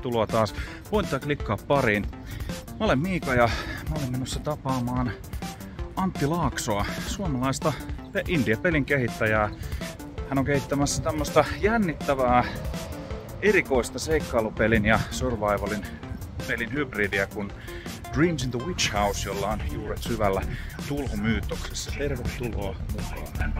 tervetuloa taas Voittaa klikkaa pariin. Mä olen Miika ja mä olen menossa tapaamaan Antti Laaksoa, suomalaista indie-pelin kehittäjää. Hän on kehittämässä tämmöistä jännittävää erikoista seikkailupelin ja survivalin pelin hybridiä kuin Dreams in the Witch House, jolla on juuret syvällä tulhumyytoksessa. Tervetuloa mukaan.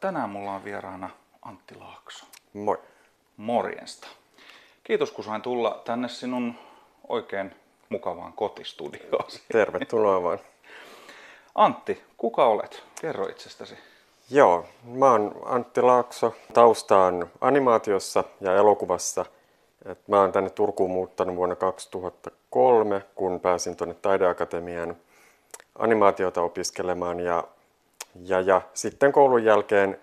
Tänään mulla on vieraana Antti Laakso. Moi. Morjesta. Kiitos kun sain tulla tänne sinun oikein mukavaan kotistudioon. Tervetuloa vaan. Antti, kuka olet? Kerro itsestäsi. Joo, mä oon Antti Laakso. Taustaan animaatiossa ja elokuvassa. Et mä oon tänne Turkuun muuttanut vuonna 2003, kun pääsin tuonne Taideakatemian animaatiota opiskelemaan. Ja, ja, ja sitten koulun jälkeen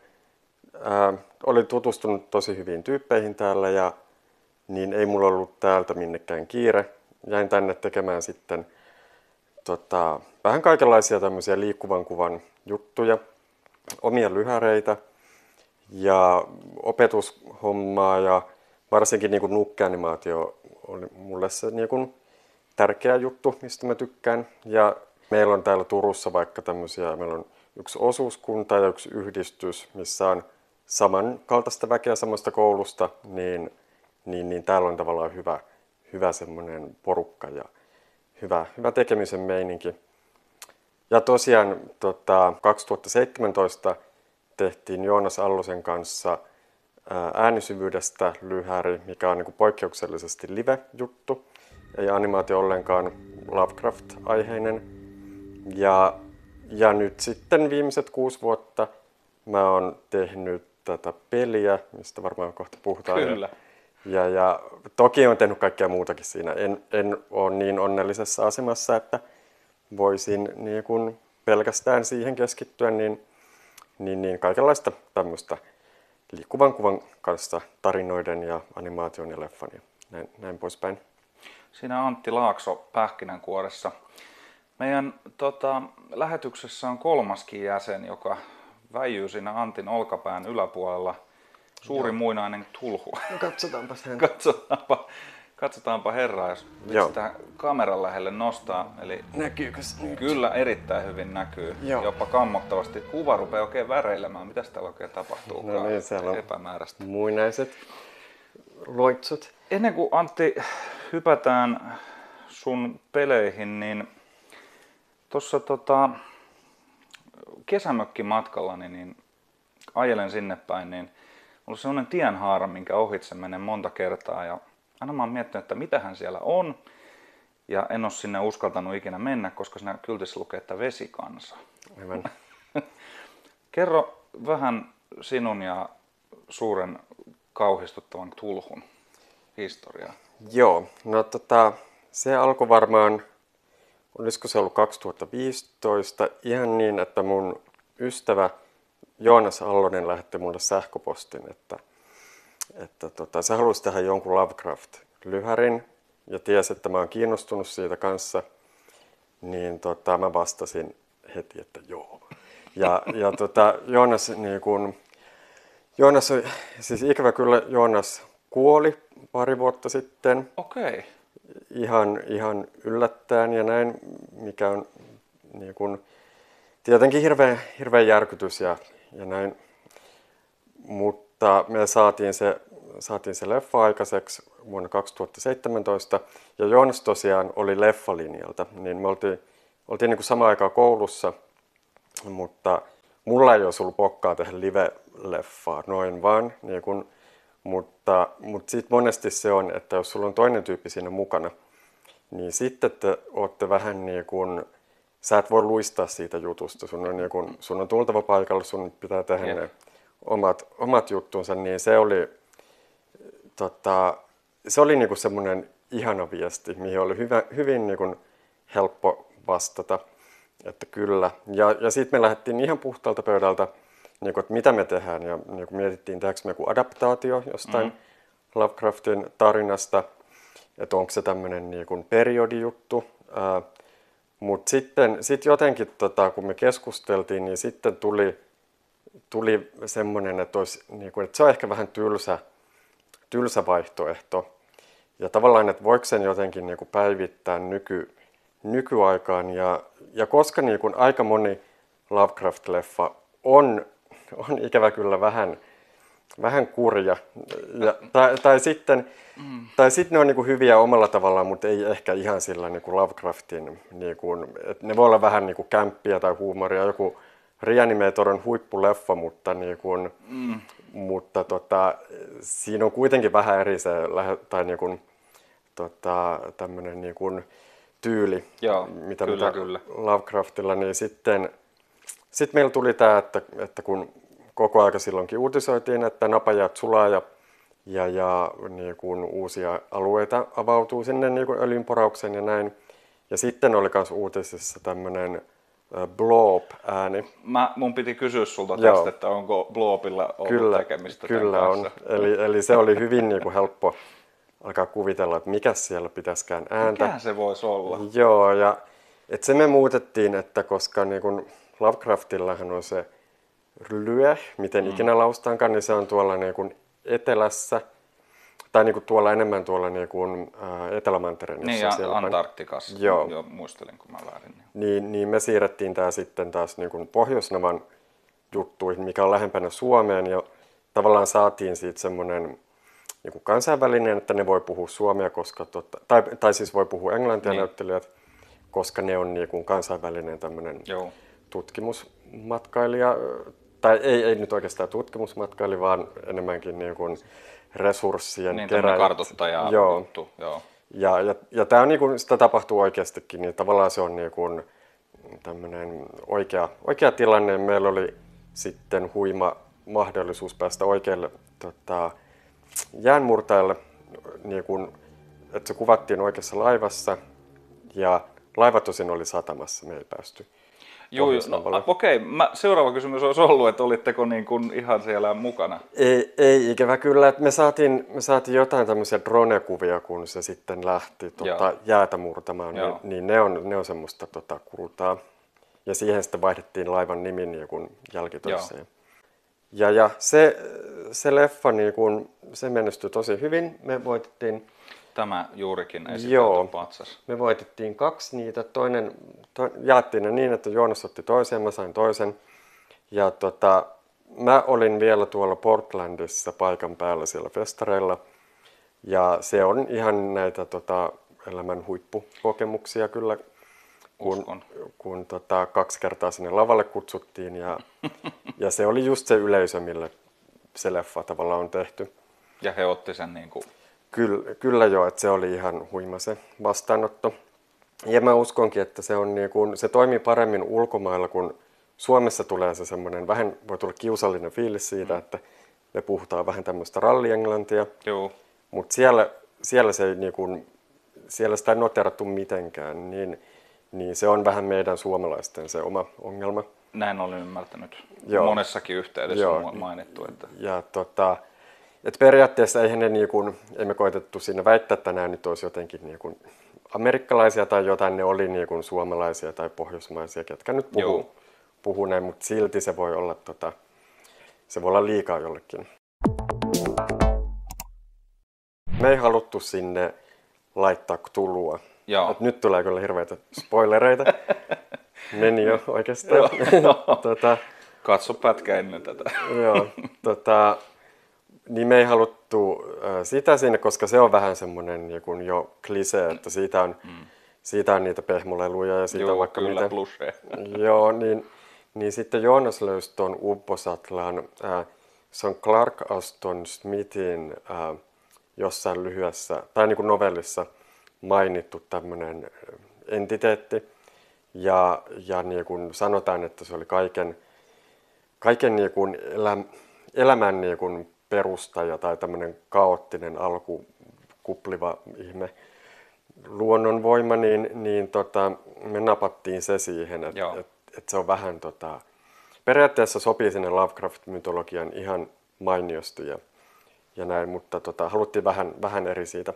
ää, olin tutustunut tosi hyviin tyyppeihin täällä ja niin ei mulla ollut täältä minnekään kiire. Jäin tänne tekemään sitten tota, vähän kaikenlaisia tämmöisiä liikkuvan kuvan juttuja, omia lyhäreitä ja opetushommaa ja varsinkin niin nukkeanimaatio oli mulle se niin kuin tärkeä juttu, mistä mä tykkään. Ja meillä on täällä Turussa vaikka tämmöisiä, meillä on yksi osuuskunta ja yksi yhdistys, missä on samankaltaista väkeä samasta koulusta, niin, niin, niin täällä on tavallaan hyvä, hyvä semmoinen porukka ja hyvä, hyvä tekemisen meininki. Ja tosiaan tota, 2017 tehtiin Joonas Allosen kanssa äänisyvyydestä lyhäri, mikä on niin kuin poikkeuksellisesti live-juttu, ei animaatio ollenkaan Lovecraft-aiheinen. Ja, ja nyt sitten viimeiset kuusi vuotta mä oon tehnyt tätä peliä, mistä varmaan kohta puhutaan. Kyllä. Ja, ja toki on tehnyt kaikkea muutakin siinä. En, en ole niin onnellisessa asemassa, että voisin niin kuin pelkästään siihen keskittyä, niin, niin, niin kaikenlaista tämmöistä liikkuvan kuvan kanssa tarinoiden ja animaation ja leffan ja näin, näin poispäin. Siinä Antti Laakso Pähkinänkuoressa. Meidän tota, lähetyksessä on kolmaskin jäsen, joka väijyy siinä Antin olkapään yläpuolella. Suuri Joo. muinainen tulhu. No katsotaanpa sen. katsotaanpa, katsotaanpa herraa, jos sitä kameran lähelle nostaa. Eli Näkyykö se nyt? Kyllä erittäin hyvin näkyy, Joo. jopa kammottavasti. Kuva rupeaa oikein väreilemään. Mitä täällä oikein tapahtuu? No niin, siellä on epämääräistä. muinaiset loitsut. Ennen kuin Antti hypätään sun peleihin, niin tuossa tota, kesämökkimatkallani, niin ajelen sinne päin, niin mulla on sellainen tienhaara, minkä ohitse menen monta kertaa ja aina mä oon miettinyt, että mitähän siellä on. Ja en ole sinne uskaltanut ikinä mennä, koska siinä kyltissä lukee, että vesikansa. Aivan. Kerro vähän sinun ja suuren kauhistuttavan tulhun historiaa. Joo, no tota, se alkoi varmaan, olisiko se ollut 2015, ihan niin, että mun ystävä Joonas Allonen lähetti mulle sähköpostin, että, että tota, se halusi tehdä jonkun Lovecraft-lyhärin ja tiesi, että mä oon kiinnostunut siitä kanssa, niin tota, mä vastasin heti, että joo. Ja, ja tota, Joonas, niin kun, Joonas, siis ikävä kyllä Joonas kuoli pari vuotta sitten. Okei. Okay. Ihan, ihan yllättäen ja näin, mikä on niin kun, tietenkin hirveän, hirveän järkytys ja, ja näin. Mutta me saatiin se, saatiin se leffa aikaiseksi vuonna 2017 ja Joonas tosiaan oli leffalinjalta, niin me oltiin, oltiin niin kuin samaan aikaan koulussa, mutta mulla ei olisi ollut pokkaa tehdä live-leffaa noin vaan, niin kuin, mutta, mutta sitten monesti se on, että jos sulla on toinen tyyppi siinä mukana, niin sitten te olette vähän niin kuin, sä et voi luistaa siitä jutusta. Sun on, niin kun, sun on tultava paikalle, sun pitää tehdä yeah. ne omat, omat juttunsa, niin se oli, tota, se oli niin semmoinen ihana viesti, mihin oli hyvä, hyvin niin helppo vastata, että kyllä. Ja, ja sitten me lähdettiin ihan puhtaalta pöydältä, niin kuin, että mitä me tehdään, ja niin kuin mietittiin, tehdäänkö me joku adaptaatio jostain mm. Lovecraftin tarinasta, että onko se tämmöinen niin kuin periodijuttu. Mutta sitten sit jotenkin, tota, kun me keskusteltiin, niin sitten tuli, tuli semmoinen, että, olisi, niin kuin, että se on ehkä vähän tylsä, tylsä vaihtoehto. Ja tavallaan, että voiko sen jotenkin niin kuin päivittää nyky, nykyaikaan. Ja, ja koska niin kuin aika moni Lovecraft-leffa on, on ikävä kyllä vähän, vähän kurja. Ja, tai, tai, sitten, tai sitten ne on niinku hyviä omalla tavallaan, mutta ei ehkä ihan sillä niinku Lovecraftin, niinku, että ne voi olla vähän niinku kämppiä tai huumoria. Joku Reanimator on huippuleffa, mutta, niinku, mm. Mutta tota, siinä on kuitenkin vähän eri se, tai niinku, tota, tämmöinen niinku, tyyli, Joo, mitä, kyllä, mitä kyllä. Lovecraftilla, niin sitten sitten meillä tuli tämä, että, että kun koko aika silloinkin uutisoitiin, että napajat sulaa ja, ja, ja niin kuin uusia alueita avautuu sinne niin kuin öljynporaukseen ja näin. Ja sitten oli myös uutisissa tämmöinen blob-ääni. Mä, mun piti kysyä sulta tästä, Joo. että onko blobilla ollut kyllä, tekemistä Kyllä on. Eli, eli se oli hyvin niin kuin helppo alkaa kuvitella, että mikä siellä pitäisikään ääntä. Mikä se voisi olla? Joo, ja että se me muutettiin, että koska niin kuin Lovecraftillahan on se lyö, miten mm. ikinä laustaankaan, niin se on tuolla niin kuin etelässä, tai niin kuin tuolla enemmän tuolla niin kuin, ää, Etelämantereen. Niin, ja siellä Antarktikassa. Joo. Joo, muistelin, kun mä väärin. Niin, niin me siirrettiin tämä sitten taas niin kuin Pohjoisnavan juttuihin, mikä on lähempänä Suomeen, ja tavallaan saatiin siitä semmoinen niin kuin kansainvälinen, että ne voi puhua suomea, koska, tota, tai, tai siis voi puhua englantia niin. näyttelijät, koska ne on niin kuin kansainvälinen tämmöinen Joo tutkimusmatkailija, tai ei, ei nyt oikeastaan tutkimusmatkailija, vaan enemmänkin niin kuin resurssien niin, keräjät. kartoittaja joo. juttu, joo. Ja, ja, ja tämä on niin kuin, sitä tapahtuu oikeastikin, niin tavallaan se on niin kuin tämmöinen oikea, oikea tilanne. Meillä oli sitten huima mahdollisuus päästä oikealle tota, jäänmurtajalle, niin kuin, että se kuvattiin oikeassa laivassa ja laiva tosin oli satamassa, me ei päästy Joo, no, okei. Okay. seuraava kysymys olisi ollut, että olitteko niin kuin ihan siellä mukana? Ei, ei ikävä kyllä. Että me, saatiin, me saatiin jotain tämmöisiä drone-kuvia, kun se sitten lähti tota, jäätä murtamaan, niin, niin ne on, ne on semmoista tota, kultaa. Ja siihen sitten vaihdettiin laivan nimi niin kun jälkitöissä. Ja, ja se, se leffa, niin kun, se menestyi tosi hyvin. Me voitettiin Tämä juurikin esitelty patsas. Me voitettiin kaksi niitä. Toinen, to, jaettiin ne niin, että Joonas otti toisen, mä sain toisen. Ja tota, mä olin vielä tuolla Portlandissa paikan päällä siellä festareilla. Ja se on ihan näitä tota, elämän huippukokemuksia kyllä, kun, kun tota, kaksi kertaa sinne lavalle kutsuttiin. Ja, ja se oli just se yleisö, mille se leffa tavallaan on tehty. Ja he otti sen niin kuin Kyllä, kyllä joo, että se oli ihan huima se vastaanotto. Ja mä uskonkin, että se, on niin kuin, se toimii paremmin ulkomailla, kun Suomessa tulee se semmoinen, vähän voi tulla kiusallinen fiilis siitä, mm. että me puhutaan vähän tämmöistä rallienglantia. Joo. Mutta siellä, siellä, se ei niin kuin, siellä sitä ei noterattu mitenkään, niin, niin se on vähän meidän suomalaisten se oma ongelma. Näin olen ymmärtänyt. Joo. Monessakin yhteydessä Joo. on mainittu. Että... Ja tota, et periaatteessa eihän ne niin kuin, emme koitettu siinä väittää, että nämä nyt olisi jotenkin niin kuin amerikkalaisia tai jotain, ne oli niin kuin suomalaisia tai pohjoismaisia, ketkä nyt puhuu, puhuu näin, mutta silti se voi olla, tota, se voi olla liikaa jollekin. Me ei haluttu sinne laittaa tulua. Joo. nyt tulee kyllä hirveitä spoilereita. Meni jo oikeastaan. tota, Katso pätkä ennen tätä. joo, tota, niin me ei haluttu sitä sinne, koska se on vähän semmoinen jo klise, että siitä on, mm. siitä on niitä pehmoleluja ja siitä Joo, vaikka kyllä, miten. Joo, niin, niin sitten Joonas löysi tuon Upposatlan. Äh, se on Clark Aston Smithin äh, jossain lyhyessä, tai niin kuin novellissa mainittu tämmöinen entiteetti. Ja, ja niin kuin sanotaan, että se oli kaiken, kaiken niin kuin elä, elämän niin kuin perustaja tai tämmöinen kaoottinen alku kupliva ihme luonnonvoima, niin, niin tota, me napattiin se siihen, että et, et se on vähän tota, periaatteessa sopii sinne Lovecraft-mytologian ihan mainiosti ja, ja näin, mutta tota, haluttiin vähän, vähän eri siitä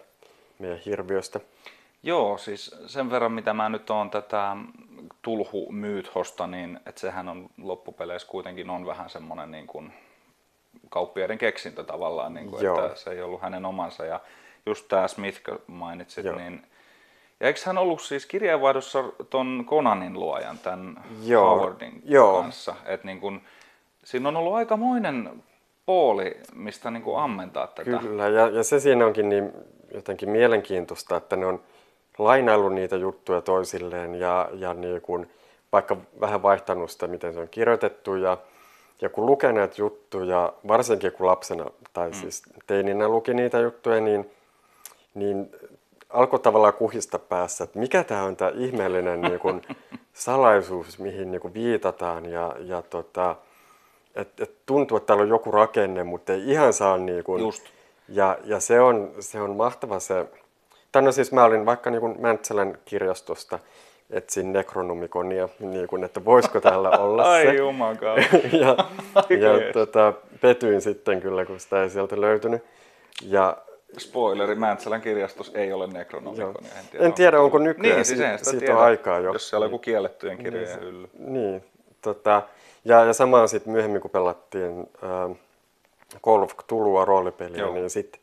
meidän hirviöstä. Joo, siis sen verran mitä mä nyt oon tätä Tulhu Myythosta, niin että sehän on loppupeleissä kuitenkin on vähän semmoinen niin kuin kauppiaiden keksintö tavallaan, niin kuin, että se ei ollut hänen omansa. Ja just tämä Smith, kun mainitsit, Joo. niin ja eikö hän ollut siis kirjeenvaihdossa ton Conanin luojan, tämän Joo. Howardin Joo. kanssa? Että niin kun, siinä on ollut aikamoinen pooli, mistä niin kuin ammentaa tätä. Kyllä, ja, ja se siinä onkin niin jotenkin mielenkiintoista, että ne on lainaillut niitä juttuja toisilleen ja, ja niin kuin, vaikka vähän vaihtanut sitä, miten se on kirjoitettu ja, ja kun lukee näitä juttuja, varsinkin kun lapsena tai mm. siis teininä luki niitä juttuja, niin, niin alkoi tavallaan kuhista päässä, että mikä tämä on tämä ihmeellinen niin kuin, salaisuus, mihin niin kuin, viitataan ja, ja tota, et, et tuntuu, että täällä on joku rakenne, mutta ei ihan saa niin kuin, Just. Ja, ja se, on, se on mahtava se, tai no siis mä olin vaikka niin Mäntsälän kirjastosta, etsin nekronomikonia, niin kuin, että voisiko täällä olla se. Ai ja ja tota, petyin sitten kyllä, kun sitä ei sieltä löytynyt. Ja Spoileri, Mäntsälän kirjastossa ei ole Necronomicon. En tiedä, en tiedä onko nykyään, niin, siis siitä tiedä, on aikaa jo. Jos siellä on joku kiellettyjen kirjojen niin, hylly. Niin, tota, ja, ja samaan sitten myöhemmin kun pelattiin äh, Call of Cthulhua roolipeliä, Joo. niin sitten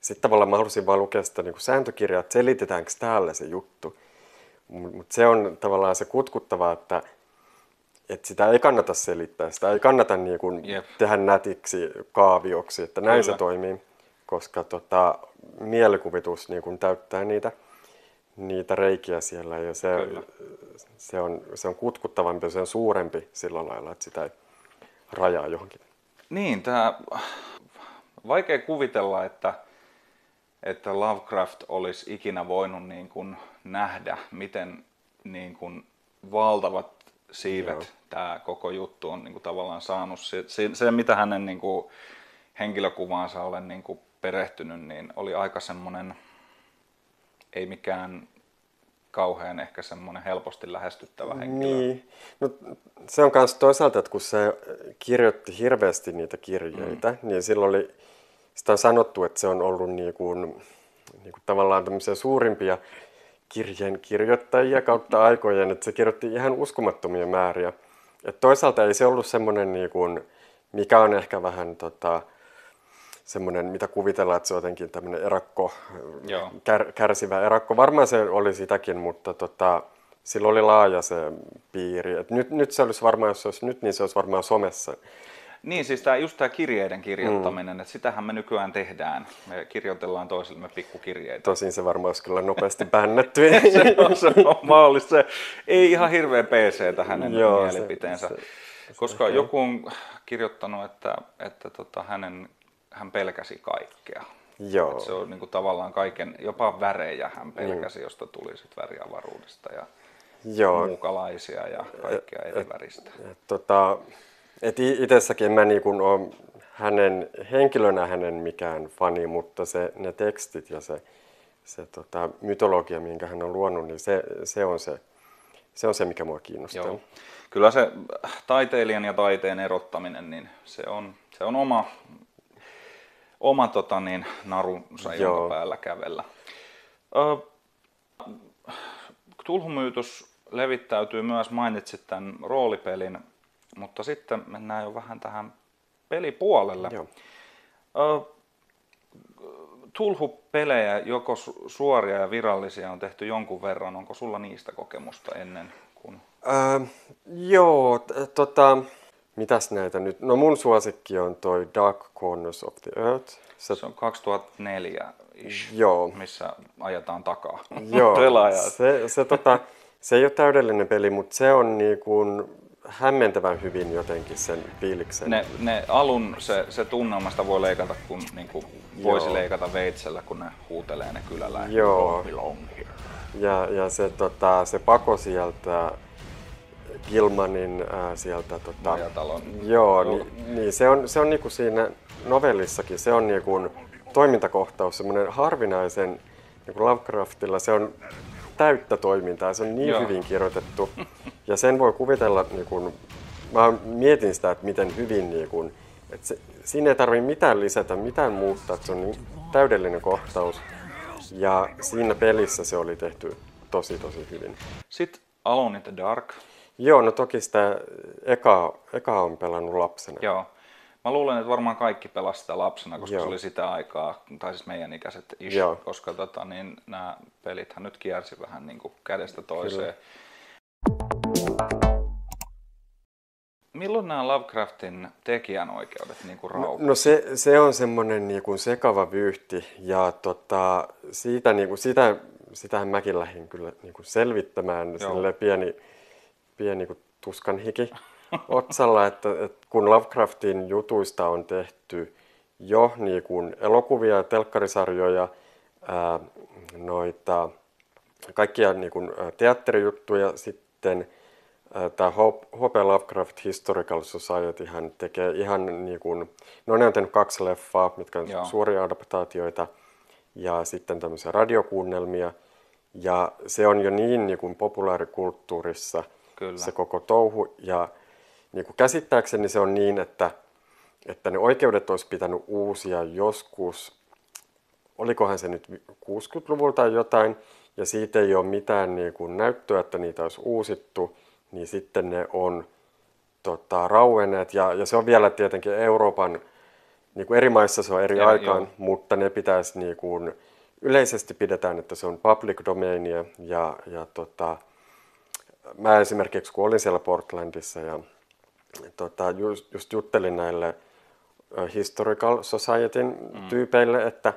sit tavallaan mä halusin vaan lukea sitä niin sääntökirjaa, että selitetäänkö täällä se juttu. Mutta mut se on tavallaan se kutkuttava, että että sitä ei kannata selittää, sitä ei kannata niin kuin yep. tehdä nätiksi kaavioksi, että näin Kyllä. se toimii koska tota, mielikuvitus niin kun täyttää niitä, niitä reikiä siellä ja se, se, on, se on kutkuttavampi se on suurempi sillä lailla, että sitä ei rajaa johonkin. Niin, tämä vaikea kuvitella, että, että Lovecraft olisi ikinä voinut niin kuin nähdä, miten niin kuin valtavat siivet Joo. tämä koko juttu on niin kuin tavallaan saanut. Se, se, se mitä hänen niin kuin henkilökuvaansa olen niin kuin perehtynyt, niin oli aika semmoinen, ei mikään kauhean ehkä semmoinen helposti lähestyttävä henkilö. Niin. No, se on myös toisaalta, että kun se kirjoitti hirveästi niitä kirjeitä, mm. niin silloin oli, sitä on sanottu, että se on ollut niin kuin, niin kuin tavallaan tämmöisiä suurimpia kirjeen kirjoittajia kautta aikojen, että se kirjoitti ihan uskomattomia määriä. Et toisaalta ei se ollut semmoinen, niin kuin, mikä on ehkä vähän tota, semmoinen, mitä kuvitellaan, että se on jotenkin tämmöinen erakko, Kär, kärsivä erakko. Varmaan se oli sitäkin, mutta tota, sillä oli laaja se piiri. Et nyt, nyt se olisi varmaan, jos se olisi nyt, niin se olisi varmaan somessa. Niin, siis tämä, just tämä kirjeiden kirjoittaminen, mm. että sitähän me nykyään tehdään. Me kirjoitellaan toisillemme pikkukirjeitä. Tosin se varmaan olisi kyllä nopeasti bännetty. se, on, se on mahdollista. Se ei ihan hirveän PC hänen Joo, mielipiteensä. Se, se, koska se, joku on kirjoittanut, että, että tota, hänen hän pelkäsi kaikkea. Joo. Et se on niin kuin tavallaan kaiken, jopa värejä hän pelkäsi, mm. josta tuli sitten väriavaruudesta ja Joo. muukalaisia ja kaikkea eri väristä. Et, et, tota, et itsessäkin mä niin hänen, henkilönä hänen mikään fani, mutta se, ne tekstit ja se, se tota, mytologia, minkä hän on luonut, niin se, se, on se, se on se, mikä mua kiinnostaa. Joo. Kyllä se taiteilijan ja taiteen erottaminen, niin se on, se on oma, oma tota, niin, narunsa, Joo. jonka päällä kävellä. Ö, Tulhumyytos levittäytyy myös, mainitsit tämän roolipelin, mutta sitten mennään jo vähän tähän pelipuolelle. Joo. Ö, Tulhu-pelejä, joko suoria ja virallisia, on tehty jonkun verran. Onko sulla niistä kokemusta ennen kuin... Öö, joo, t- tota, Mitäs näitä nyt? No mun suosikki on toi Dark Corners of the Earth. Se, se on 2004 Joo. missä ajetaan takaa. Joo, se, se, tota, se ei ole täydellinen peli, mutta se on niin kuin hämmentävän hyvin jotenkin sen fiiliksen. Ne, ne alun, se, se tunnelmasta voi leikata, kun niin kuin voisi leikata veitsellä, kun ne huutelee ne kylällä. Joo. Ja, ja se, tota, se pako sieltä Gilmanin ää, sieltä... Tota, Majatalon. Joo, niin, niin, se on, se on niinku siinä novellissakin, se on niinku toimintakohtaus, semmoinen harvinaisen niinku Lovecraftilla, se on täyttä toimintaa, se on niin Joo. hyvin kirjoitettu. Ja sen voi kuvitella, niinku, mä mietin sitä, että miten hyvin, niinku, että se, siinä ei tarvitse mitään lisätä, mitään muuttaa, se on niin täydellinen kohtaus. Ja siinä pelissä se oli tehty tosi tosi hyvin. Sitten Alone in the Dark. Joo, no toki sitä eka, eka on pelannut lapsena. Joo. Mä luulen, että varmaan kaikki pelasivat sitä lapsena, koska Joo. se oli sitä aikaa, tai siis meidän ikäiset ish, Joo. koska tota, niin, nämä pelithän nyt kiersi vähän niin kuin kädestä toiseen. Milloin nämä Lovecraftin tekijänoikeudet niin kuin No, no se, se on semmoinen niinku sekava vyyhti ja tota, siitä, niinku, sitä, sitähän mäkin lähdin kyllä niinku selvittämään Joo. sille pieni, pieni niinku tuskan hiki otsalla, että, että kun Lovecraftin jutuista on tehty jo niinku elokuvia ja telkkarisarjoja, ää, noita kaikkia niinku, ää, teatterijuttuja sitten Tämä H.P. Lovecraft Historical Society hän tekee ihan niin kuin, no ne on tehnyt kaksi leffaa, mitkä on Joo. suuria adaptaatioita, ja sitten tämmöisiä radiokuunnelmia. Ja se on jo niin, niin kuin populaarikulttuurissa Kyllä. se koko touhu. Ja niin kuin käsittääkseni se on niin, että, että ne oikeudet olisi pitänyt uusia joskus, olikohan se nyt 60-luvulla tai jotain, ja siitä ei ole mitään niin kuin näyttöä, että niitä olisi uusittu, niin sitten ne on tota, rauenneet. Ja, ja se on vielä tietenkin Euroopan, niin kuin eri maissa se on eri Ja, aikaan, joo. mutta ne pitäisi niin kuin, yleisesti pidetään, että se on public domainia. Ja, ja tota, mä esimerkiksi kun olin siellä Portlandissa ja tota, just, just juttelin näille Historical Societyn mm. tyypeille, että,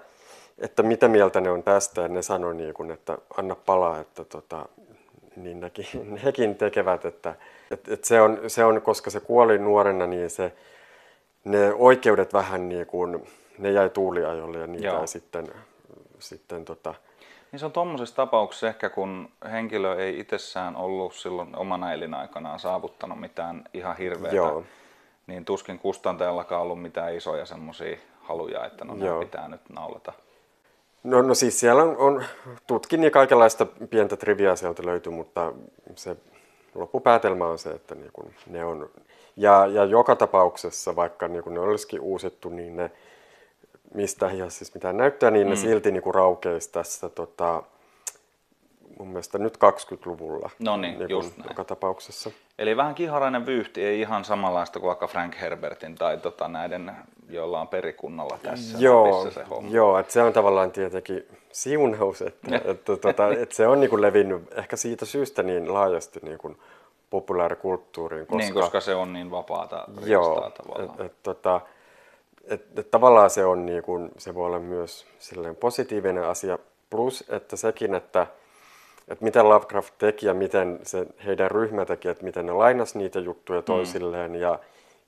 että mitä mieltä ne on tästä, ja ne sanoi niin kuin, että anna palaa, että tota, niin nekin, hekin tekevät, että, että, että se, on, se on, koska se kuoli nuorena, niin se, ne oikeudet vähän niin kuin, ne jäi tuuliajolle ja niitä Joo. ei sitten, sitten tota, Niin se on tuommoisessa tapauksessa ehkä, kun henkilö ei itsessään ollut silloin omana elinaikanaan saavuttanut mitään ihan hirveätä, Joo. niin tuskin kustantajallakaan ollut mitään isoja semmoisia haluja, että no nämä pitää nyt naulata. No, no siis siellä on, on tutkin ja kaikenlaista pientä triviaa sieltä löytyy, mutta se loppupäätelmä on se, että niin kuin ne on... Ja, ja joka tapauksessa, vaikka niin kuin ne olisikin uusittu, niin ne, mistä ei ole siis mitään näyttöä, niin ne silti niin raukeisi tässä tota, mun mielestä nyt 20-luvulla. No niin, kuin just näin. Joka tapauksessa. Eli vähän kiharainen vyyhti, ei ihan samanlaista kuin vaikka Frank Herbertin tai tota näiden, joilla on perikunnalla tässä Joo, se homma. joo että se on tavallaan tietenkin siunaus, että, että, tota, että se on niin kuin levinnyt ehkä siitä syystä niin laajasti niin kuin populaarikulttuuriin, koska, Niin, koska se on niin vapaata joo, tavallaan. et, et, tota, et, et, tavallaan se on niin kuin, se voi olla myös silleen positiivinen asia, plus että sekin, että että miten Lovecraft teki ja miten se heidän ryhmä teki, että miten ne lainas niitä juttuja toisilleen mm. ja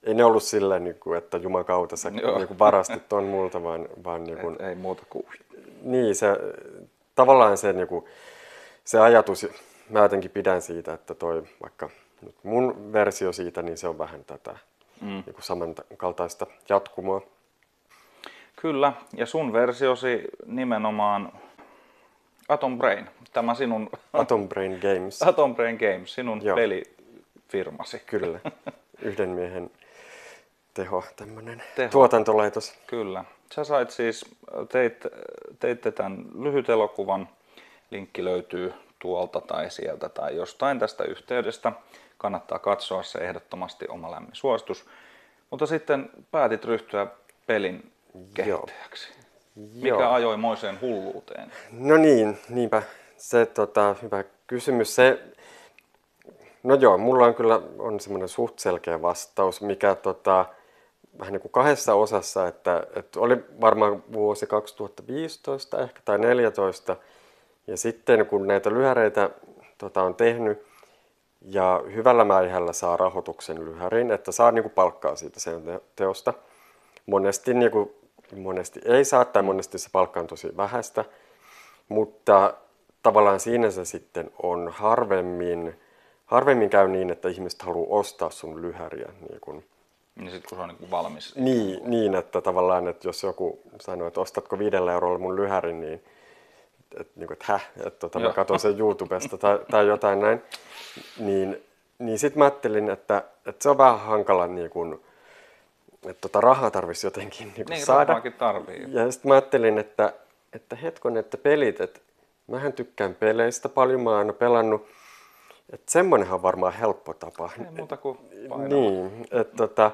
ei ne ollut silleen, niin kuin, että jumakauta sä Joo. niin kuin varastit ton multa, vaan, vaan niin kuin, ei muuta kuin niin, se, tavallaan se, niin kuin, se ajatus, mä jotenkin pidän siitä, että toi vaikka nyt mun versio siitä, niin se on vähän tätä mm. niin kuin samankaltaista jatkumoa. Kyllä, ja sun versiosi nimenomaan Atom Brain, tämä sinun Atom Brain Games, Atom Brain Games, sinun Joo. pelifirmasi. kyllä, yhden miehen teho, tämmöinen Teho. tuotantolaitos. Kyllä. Sä sait siis, teit, teitte tämän lyhyt elokuvan, linkki löytyy tuolta tai sieltä tai jostain tästä yhteydestä. Kannattaa katsoa se ehdottomasti oma lämmin suositus. Mutta sitten päätit ryhtyä pelin kehittäjäksi. Mikä Joo. ajoi moiseen hulluuteen? No niin, niinpä. Se tota, hyvä kysymys. Se, no joo, mulla on kyllä on semmoinen suht selkeä vastaus, mikä tota, vähän niin kuin kahdessa osassa, että, että oli varmaan vuosi 2015 ehkä tai 2014. Ja sitten kun näitä lyhäreitä tota, on tehnyt ja hyvällä mäihällä saa rahoituksen lyhäriin, että saa niin kuin palkkaa siitä sen te- teosta. Monesti, niin kuin, monesti ei saa tai monesti se palkka on tosi vähäistä, mutta tavallaan siinä se sitten on harvemmin, harvemmin käy niin, että ihmiset haluaa ostaa sun lyhäriä. Niin, kuin, Niin sitten kun se on niin valmis. niin, niin, että tavallaan, että jos joku sanoo, että ostatko viidellä eurolla mun lyhärin, niin että, niin kuin, että häh, että tota, mä katson sen YouTubesta tai, tai jotain näin, niin, niin sitten mä ajattelin, että, että se on vähän hankala, niin kuin, että tota rahaa tarvitsisi jotenkin niin kuin Niin, saada. tarvii. Ja sitten mä ajattelin, että, että hetkon, että pelit, että mähän tykkään peleistä paljon, mä oon aina pelannut, että semmonenhan on varmaan helppo tapa. Ei muuta kuin painava. Niin, että tota,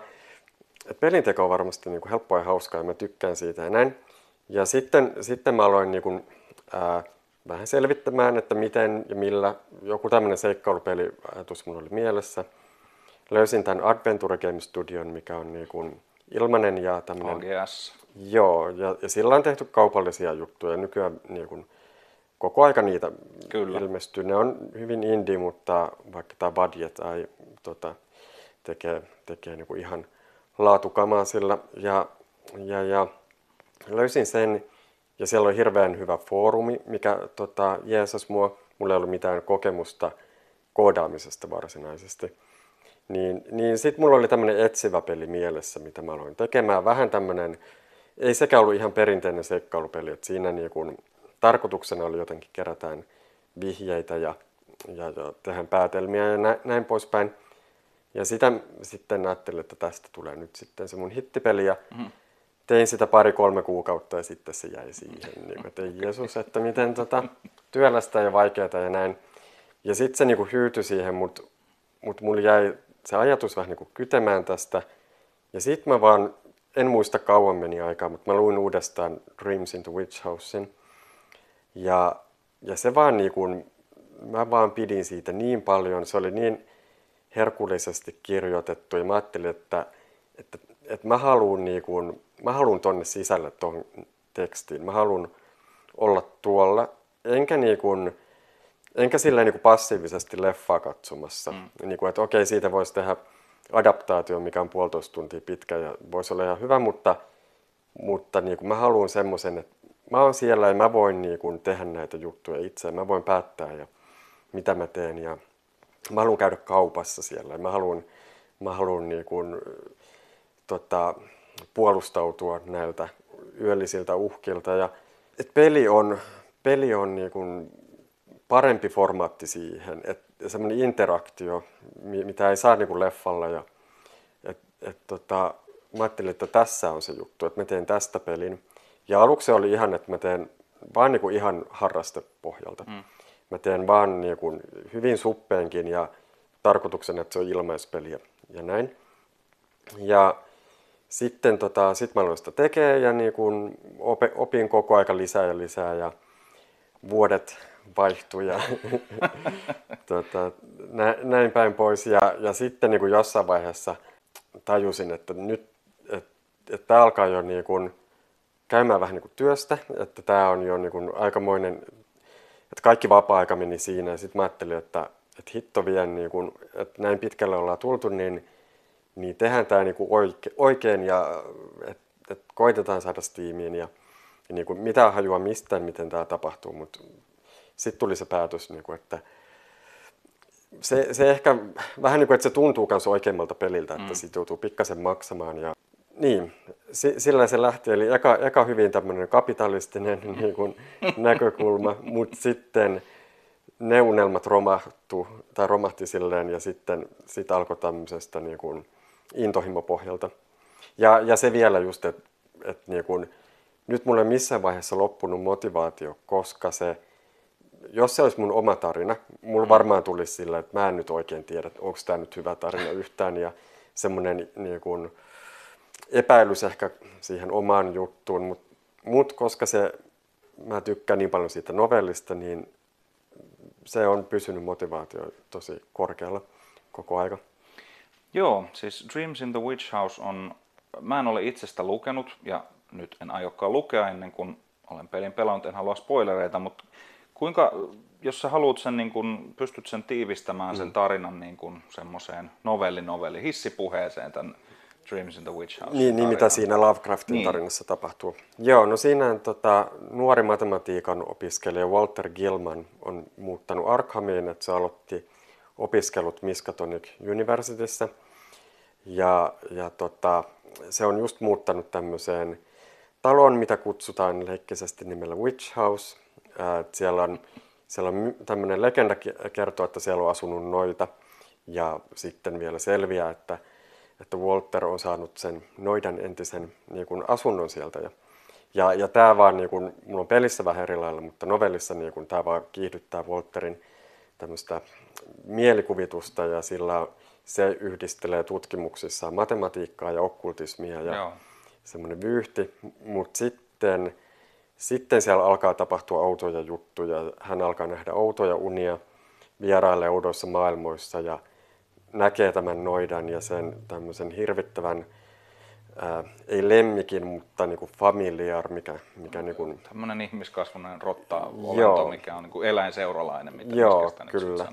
et pelinteko on varmasti niinku helppoa ja hauskaa ja mä tykkään siitä ja näin. Ja sitten, sitten mä aloin niinku, ää, vähän selvittämään, että miten ja millä joku tämmöinen seikkailupeliajatus mulla oli mielessä. Löysin tämän Adventure Game Studion, mikä on niinku ilmanen ja tämmöinen... AGS. Joo, ja, ja sillä on tehty kaupallisia juttuja. Nykyään niinku, koko aika niitä Kyllä. ilmestyy. Ne on hyvin indie, mutta vaikka tämä Budget Eye tota, tekee, tekee niinku ihan laatukamaa sillä. Ja, ja, ja löysin sen, ja siellä on hirveän hyvä foorumi, mikä tota, jeesas mua. Mulla ei ollut mitään kokemusta koodaamisesta varsinaisesti. Niin, niin sitten mulla oli tämmöinen etsivä peli mielessä, mitä mä aloin tekemään. Vähän tämmöinen, ei sekä ollut ihan perinteinen seikkailupeli, että siinä niin kun, tarkoituksena oli jotenkin kerätään vihjeitä ja, ja, ja tehdään päätelmiä ja nä, näin poispäin. Ja sitä sitten ajattelin, että tästä tulee nyt sitten se mun hittipeli ja Mhm. tein sitä pari-kolme kuukautta ja sitten se jäi siihen. Niin että ei Jeesus, että miten tota, työlästä ja vaikeaa ja näin. Ja sitten se niin hyytyi siihen, mutta mut mulla jäi se ajatus vähän niin kuin kytemään tästä. Ja sitten mä vaan, en muista kauan meni aikaa, mutta mä luin uudestaan Dreams into Witch Housein. Ja, ja se vaan niin kuin, mä vaan pidin siitä niin paljon, se oli niin herkullisesti kirjoitettu ja mä ajattelin, että, että, että mä haluan niin kuin, mä haluan tonne sisälle tuohon tekstiin, mä haluan olla tuolla, enkä niin kuin, enkä silleen niin kuin passiivisesti leffaa katsomassa. Mm. Niin kuin, että okei, siitä voisi tehdä adaptaatio, mikä on puolitoista tuntia pitkä ja voisi olla ihan hyvä, mutta, mutta niin kuin mä haluan semmoisen, että mä oon siellä ja mä voin niin kuin tehdä näitä juttuja itse, mä voin päättää ja mitä mä teen ja mä haluan käydä kaupassa siellä ja mä haluan, mä haluan niin kuin, tota, puolustautua näiltä yöllisiltä uhkilta ja et peli on, peli on niin kuin parempi formaatti siihen, että semmoinen interaktio, mi- mitä ei saa niin kuin leffalla ja et, et, tota, mä ajattelin, että tässä on se juttu, että mä teen tästä pelin. Ja aluksi oli ihan, että mä teen vaan niin kuin ihan harrastepohjalta. Mm. Mä teen vaan niin kuin hyvin suppeenkin ja tarkoituksena, että se on ilmaispeli ja, ja näin. Ja sitten tota, sit mä aloin sitä tekemään ja niin kuin ope, opin koko aika lisää ja lisää ja vuodet vaihtui ja tota, nä, näin päin pois. Ja, ja sitten niin kuin jossain vaiheessa tajusin, että nyt että, että tämä alkaa jo niin kuin käymään vähän niin kuin työstä, että tämä on jo niin kuin aikamoinen, että kaikki vapaa-aika meni siinä ja sitten mä ajattelin, että, että hitto vien, niin kuin, että näin pitkälle ollaan tultu, niin, niin tehdään tämä niin kuin oike, oikein ja että että koitetaan saada Steamiin ja, ja niin kuin mitä hajua mistään, miten tämä tapahtuu, mutta sitten tuli se päätös, niin kuin, että se, se ehkä vähän niin kuin, että se tuntuu myös oikeammalta peliltä, että mm. siitä joutuu pikkasen maksamaan. Ja, niin, si, sillä se lähti. Eli eka, eka hyvin tämmöinen kapitalistinen niin kuin, näkökulma, mutta sitten ne unelmat romahtu, tai romahti silleen ja sitten sit alkoi tämmöisestä niin kuin, intohimopohjalta. Ja, ja se vielä just, että et, niin kuin, nyt mulle ei missään vaiheessa loppunut motivaatio, koska se, jos se olisi mun oma tarina, mulla varmaan tulisi sillä, että mä en nyt oikein tiedä, onko tämä nyt hyvä tarina yhtään. Ja semmoinen niin kuin, epäilys ehkä siihen omaan juttuun, mutta mut koska se, mä tykkään niin paljon siitä novellista, niin se on pysynyt motivaatio tosi korkealla koko aika. Joo, siis Dreams in the Witch House on, mä en ole itsestä lukenut ja nyt en aiokaan lukea ennen kuin olen pelin pelannut, en halua spoilereita, mutta kuinka, jos sä haluat sen, niin kun, pystyt sen tiivistämään sen tarinan niin kun semmoiseen novelli novelli hissipuheeseen tämän Dreams in the Witch House. Niin, niin mitä siinä Lovecraftin Niin. tarinassa tapahtuu. Joo, no siinä tota, nuori matematiikan opiskelija Walter Gilman on muuttanut Arkhamiin, että se aloitti opiskelut Miskatonic Universityssä. Ja, ja tota, se on just muuttanut tämmöiseen taloon, mitä kutsutaan leikkisesti nimellä Witch House. Siellä on, siellä on tämmöinen legenda kertoo, että siellä on asunut noita. Ja sitten vielä selviää, että, että Walter on saanut sen noidan entisen niin kuin asunnon sieltä. Ja, Ja, ja tämä vaan, niin kun, mulla on pelissä vähän eri lailla, mutta novellissa niin kun, tämä vaan kiihdyttää Walterin tämmöistä mielikuvitusta ja sillä se yhdistelee tutkimuksissaan matematiikkaa ja okkultismia ja Joo. semmoinen vyyhti, mutta sitten, sitten siellä alkaa tapahtua outoja juttuja. Hän alkaa nähdä outoja unia, vierailee oudoissa maailmoissa ja näkee tämän noidan ja sen tämmöisen hirvittävän ää, ei lemmikin, mutta niin kuin familiar, mikä... mikä niin kuin... Tämmöinen ihmiskasvunen rotta olento, mikä on niin kuin eläinseuralainen, mitä Joo, kyllä.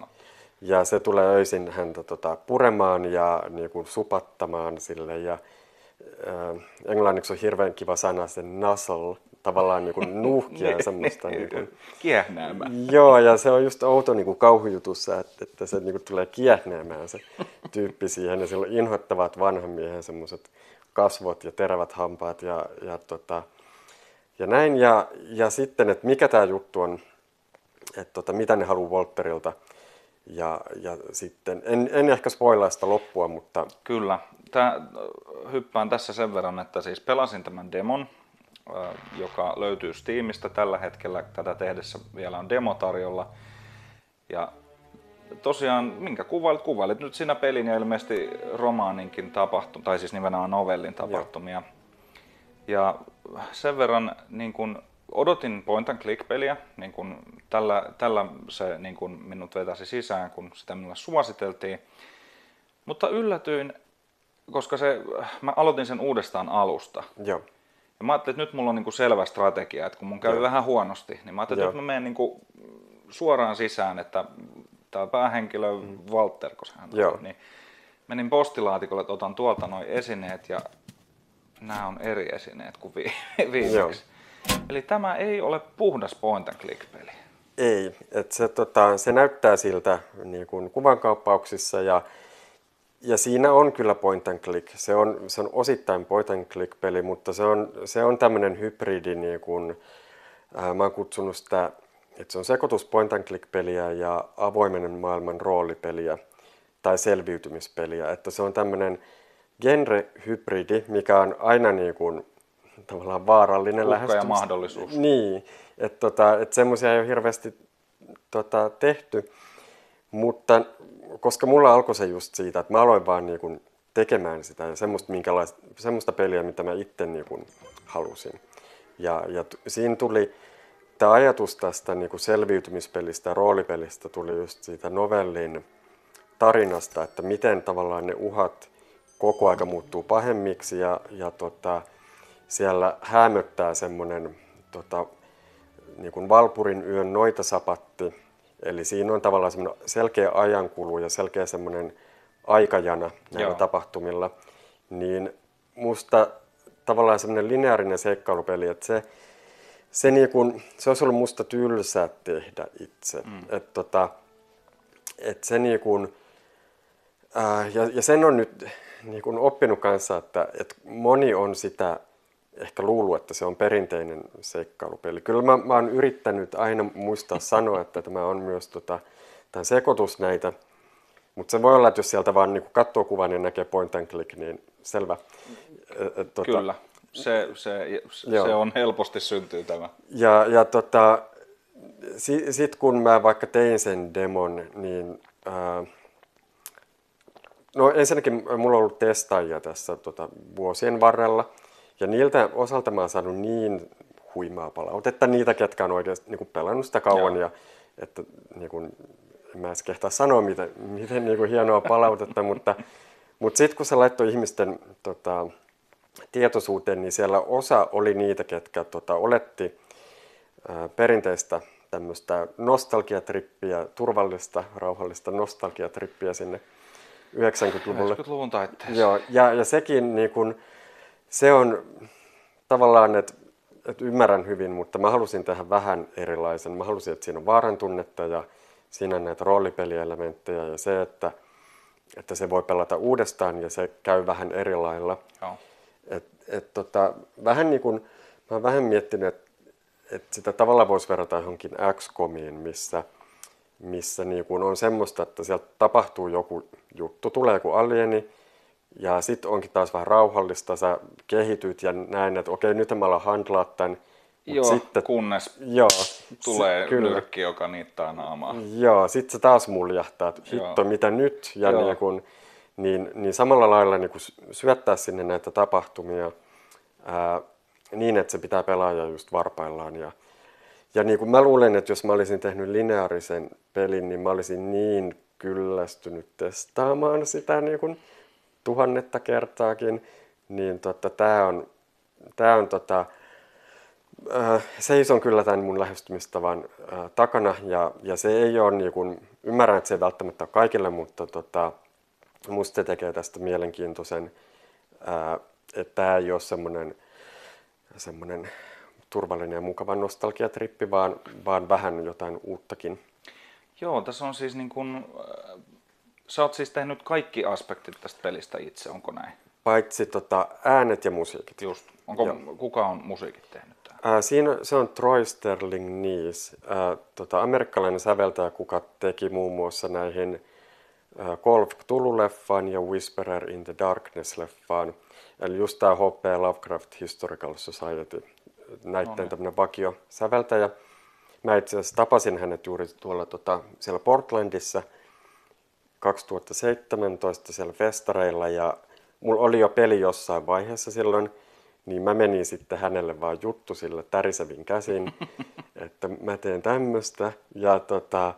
Ja se tulee öisin häntä tota, puremaan ja niin kuin, supattamaan sille. Ja, ää, englanniksi on hirveän kiva sana se nuzzle, tavallaan niin kuin nuuhkia semmoista. Niin kuin, Joo, ja se on just outo niin kuin kauhujutussa, että, että se niin kuin, tulee kiehnäämään se tyyppi siihen. Ja sillä on inhoittavat vanhan miehen semmoiset kasvot ja terävät hampaat ja, ja, tota, ja näin. Ja, ja sitten, että mikä tämä juttu on, että tota, mitä ne haluaa Volterilta. Ja, ja sitten, en, en ehkä spoilaa sitä loppua, mutta... Kyllä. Tää, hyppään tässä sen verran, että siis pelasin tämän demon, joka löytyy Steamista tällä hetkellä. Tätä tehdessä vielä on demo tarjolla. Ja tosiaan, minkä kuvailit? Kuvailit nyt siinä pelin ja ilmeisesti romaaninkin tapahtumia, tai siis nimenomaan novellin tapahtumia. Ja sen verran niin kun odotin point and click peliä, niin kun tällä, tällä se niin kun minut vetäisi sisään, kun sitä minulle suositeltiin. Mutta yllätyin, koska se, mä aloitin sen uudestaan alusta. Joo. Ja mä ajattelin, että nyt mulla on niin kuin selvä strategia, että kun mun käy Joo. vähän huonosti, niin mä ajattelin, että nyt mä menen niin kuin suoraan sisään, että tämä päähenkilö mm. Walter, kun hän Joo. On, niin menin postilaatikolle, että otan tuolta noin esineet ja nämä on eri esineet kuin vi- viimeksi. Eli tämä ei ole puhdas point and click peli. Ei, että se, tota, se näyttää siltä niin kuin kuvankaappauksissa ja, ja siinä on kyllä point and click. Se on, se on osittain point and click peli, mutta se on, se on tämmöinen hybridi, niin kuin, ää, mä oon kutsunut sitä että se on sekoitus point and click peliä ja avoimen maailman roolipeliä tai selviytymispeliä. Että se on tämmöinen genre-hybridi, mikä on aina niin kuin, tavallaan vaarallinen Uhka ja mahdollisuus. Niin, että tota, et semmoisia ei ole hirveästi tota, tehty, mutta koska mulla alkoi se just siitä, että mä aloin vaan niin kuin tekemään sitä ja semmoista, semmoista peliä, mitä mä itse niin kuin halusin. Ja, ja t- siinä tuli tämä ajatus tästä niin kuin selviytymispelistä, roolipelistä tuli just siitä novellin tarinasta, että miten tavallaan ne uhat koko aika muuttuu pahemmiksi ja, ja tota, siellä hämöttää semmoinen tota, niin Valpurin yön noitasapatti, eli siinä on tavallaan semmoinen selkeä ajankulu ja selkeä semmoinen aikajana näillä Joo. tapahtumilla, niin musta tavallaan semmoinen lineaarinen seikkailupeli, että se se, niin kun, se olisi ollut musta tylsää tehdä itse. Mm. Et, tota, et se niin kun, ää, ja, ja sen on nyt niin kun oppinut kanssa, että et moni on sitä ehkä luullut, että se on perinteinen seikkailupeli. Kyllä mä, mä oon yrittänyt aina muistaa sanoa, että tämä on myös tota, tämän sekoitus näitä, mutta se voi olla, että jos sieltä vaan niin katsoo kuvan ja näkee point and click, niin selvä. Tota, Kyllä se, se, se on helposti syntyy tämä. Ja, ja tota, sitten sit kun mä vaikka tein sen demon, niin ää, no ensinnäkin mulla on ollut testaajia tässä tota, vuosien varrella, ja niiltä osalta mä oon saanut niin huimaa palautetta, niitä, ketkä on oikeasti niin kuin pelannut sitä kauan, Joo. ja että niin kuin, en mä edes kehtaa sanoa, miten, miten niin kuin hienoa palautetta, mutta, mutta sitten kun se laittoi ihmisten tota, tietoisuuteen, niin siellä osa oli niitä, ketkä tota, oletti ää, perinteistä tämmöistä nostalgiatrippiä, turvallista, rauhallista nostalgiatrippiä sinne 90-luvulle. 90-luvun taitteeseen. Joo, ja, ja sekin niin kun, se on tavallaan, että et ymmärrän hyvin, mutta mä halusin tehdä vähän erilaisen. Mä halusin, että siinä on vaaran tunnetta ja siinä on näitä roolipelielementtejä ja se, että, että se voi pelata uudestaan ja se käy vähän eri lailla. Joo. Et, et tota, vähän niin kuin, mä oon vähän miettinyt, että et sitä tavalla voisi verrata johonkin XCOMiin, missä, missä niin kuin on semmoista, että sieltä tapahtuu joku juttu, tulee joku alieni, Ja sitten onkin taas vähän rauhallista, sä kehityt ja näin, että okei, nyt mä alan handlaa tämän. Joo, sitten, kunnes joo, tulee kyllä. nyrkki, joka niittää naamaa. Joo, sitten se taas muljahtaa, että hitto, mitä nyt? Ja niin kun, niin, niin samalla lailla niin kun syöttää sinne näitä tapahtumia ää, niin, että se pitää pelaaja just varpaillaan. Ja, ja niin kuin mä luulen, että jos mä olisin tehnyt lineaarisen pelin, niin mä olisin niin kyllästynyt testaamaan sitä niin kuin tuhannetta kertaakin, niin tota, tämä on, tää on tota, äh, seison kyllä tämän mun lähestymistavan äh, takana ja, ja se ei ole niin kuin, ymmärrän, että se ei välttämättä ole kaikille, mutta tota, musta se tekee tästä mielenkiintoisen, äh, että tämä ei ole semmoinen semmoinen turvallinen ja mukava nostalgiatrippi, vaan, vaan vähän jotain uuttakin. Joo, tässä on siis niin kuin, sä oot siis tehnyt kaikki aspektit tästä pelistä itse, onko näin? Paitsi tota, äänet ja musiikit. Just. Onko, Joo. kuka on musiikit tehnyt? Ää, äh, siinä se on Troy Sterling Nees, ää, äh, tota, amerikkalainen säveltäjä, kuka teki muun muassa näihin ää, Call of Cthulhu-leffaan ja Whisperer in the Darkness-leffaan. Eli just tämä H.P. Lovecraft Historical Society, näiden no, tämmöinen vakio säveltäjä. Mä itse asiassa tapasin hänet juuri tuolla tota, siellä Portlandissa 2017 siellä festareilla ja mulla oli jo peli jossain vaiheessa silloin, niin mä menin sitten hänelle vaan juttu sille tärisevin käsin, että mä teen tämmöistä ja tota,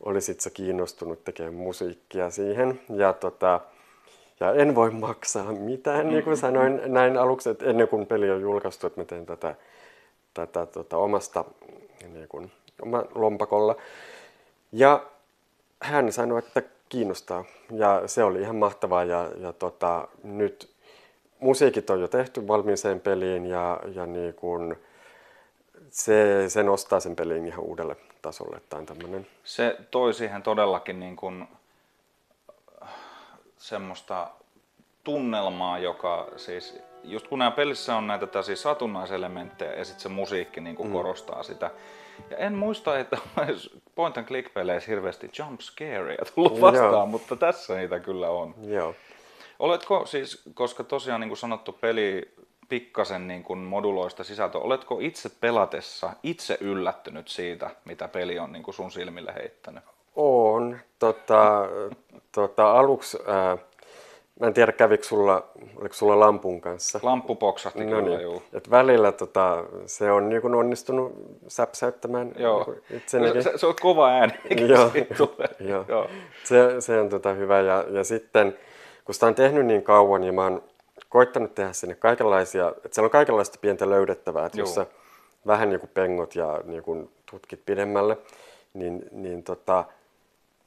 oli sitten se kiinnostunut tekemään musiikkia siihen ja tota, ja en voi maksaa mitään, niin kuin sanoin näin aluksi, että ennen kuin peli on julkaistu, että mä teen tätä, tätä tota, omasta niin kuin, oma lompakolla. Ja hän sanoi, että kiinnostaa. Ja se oli ihan mahtavaa. Ja, ja tota, nyt musiikit on jo tehty valmiiseen peliin ja, ja niin kuin, se, se nostaa sen pelin ihan uudelle tasolle. Se toi siihen todellakin niin kuin semmoista tunnelmaa, joka siis, just kun nämä pelissä on näitä tällaisia satunnaiselementtejä ja sitten se musiikki niin kuin mm. korostaa sitä. Ja en muista, että point and click peleissä hirveästi jump scareja tullut vastaan, Joo. mutta tässä niitä kyllä on. Joo. Oletko siis, koska tosiaan niin kuin sanottu peli pikkasen niin kuin moduloista sisältöä, oletko itse pelatessa itse yllättynyt siitä, mitä peli on niin kuin sun silmille heittänyt? On. Tota, tota, aluksi äh, Mä en tiedä, kävikö sulla, oliko sulla lampun kanssa? Lamppu poksahti no kyllä, niin. Et välillä tota, se on niin kuin onnistunut säpsäyttämään joo. Niin itsenäkin. Se, se, on kova ääni, joo. joo. joo. Se, se on tota hyvä. Ja, ja sitten, kun sitä on tehnyt niin kauan, niin mä oon koittanut tehdä sinne kaikenlaisia, että siellä on kaikenlaista pientä löydettävää, että jos sä vähän niin kuin pengot ja niin kuin tutkit pidemmälle, niin, niin tota,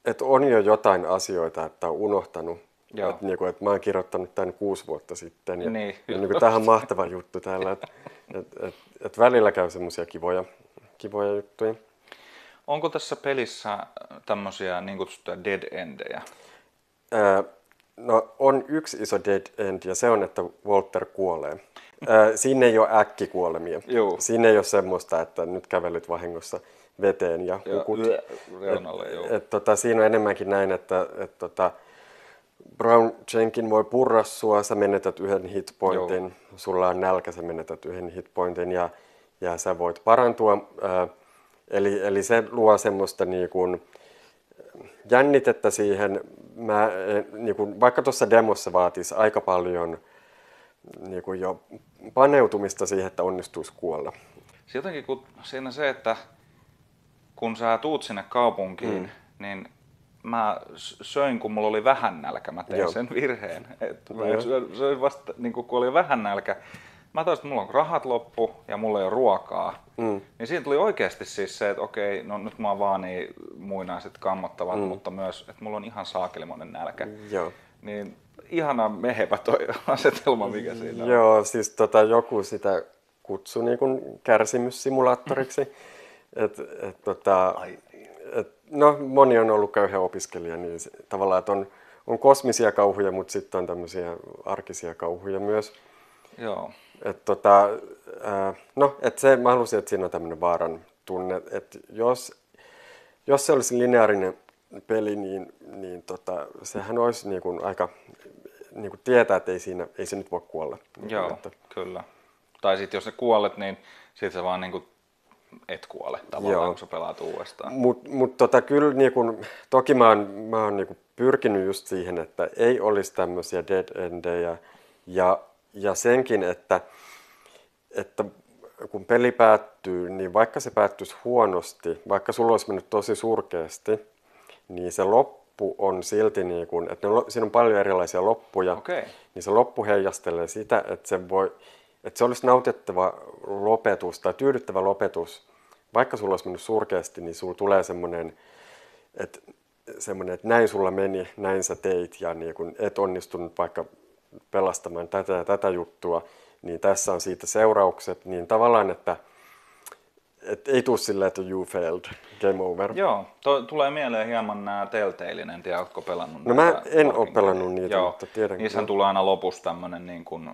että on jo jotain asioita, että on unohtanut Joo. Että, niin kuin, että mä oon kirjoittanut tämän kuusi vuotta sitten ja, niin, ja niin kuin, tähän on mahtava juttu täällä, että et, et, et välillä käy semmoisia kivoja, kivoja juttuja. Onko tässä pelissä tämmöisiä niin kutsuttuja dead endejä? Ää, no on yksi iso dead end ja se on, että Walter kuolee. Ää, siinä ei ole äkkikuolemia. Juu. Siinä ei ole semmoista, että nyt kävelyt vahingossa veteen ja hukut. Reunalle, et, et, tota, siinä on enemmänkin näin, että et, tota, Brown Jenkin voi purra sua, sä menetät yhden hitpointin, Joo. sulla on nälkä, sä menetät yhden hitpointin ja, ja sä voit parantua. Eli, eli se luo semmoista niin kuin jännitettä siihen. Mä, niin kuin, vaikka tuossa demossa vaatisi aika paljon niin kuin jo paneutumista siihen, että onnistuisi kuolla. Jotenkin kun siinä se, että kun sä tuut sinne kaupunkiin, mm. niin mä söin, kun mulla oli vähän nälkä. Mä tein Joo. sen virheen. Et mä söin vasta, niin kun oli vähän nälkä. Mä taisin, että mulla on rahat loppu ja mulla ei ole ruokaa. Mm. Niin siinä tuli oikeasti siis se, että okei, no nyt mä oon vaan niin muinaiset kammottavat, mm. mutta myös, että mulla on ihan saakelimoinen nälkä. Joo. Niin ihana mehevä toi asetelma, mikä siinä on. Joo, siis tota, joku sitä kutsui niin kärsimyssimulaattoriksi. et, et, tota, Ai no, moni on ollut köyhä opiskelija, niin se, tavallaan, että on, on kosmisia kauhuja, mutta sitten on tämmöisiä arkisia kauhuja myös. Joo. Et, tota, ää, no, et se, mä halusin, että siinä on tämmöinen vaaran tunne, että jos, jos se olisi lineaarinen peli, niin, niin tota, sehän olisi niin kuin aika niin kuin tietää, että ei, siinä, ei se nyt voi kuolla. Joo, että, kyllä. Tai sitten jos sä kuolet, niin sit sä vaan niin kuin et kuole tavallaan, Joo. kun sä pelaat uudestaan. Mutta mut tota, kyllä niin kun, toki mä oon, mä oon niin pyrkinyt just siihen, että ei olisi tämmöisiä dead endejä ja, ja senkin, että, että kun peli päättyy, niin vaikka se päättyisi huonosti, vaikka sulla olisi mennyt tosi surkeasti, niin se loppu on silti niin kuin, että ne, siinä on paljon erilaisia loppuja, Okei. niin se loppu heijastelee sitä, että se, voi, että se olisi nautittava lopetus tai tyydyttävä lopetus. Vaikka sulla olisi mennyt surkeasti, niin sulla tulee semmoinen, että, semmoinen, että näin sulla meni, näin sä teit ja niin kun et onnistunut vaikka pelastamaan tätä ja tätä juttua, niin tässä on siitä seuraukset, niin tavallaan, että, että ei tule silleen, että you failed, game over. Joo, to, tulee mieleen hieman nämä Telltalein, en tiedä, ootko pelannut No mä en Walking pelannut niitä, Joo. mutta tiedän Niissähän tulee aina lopussa tämmönen niin kuin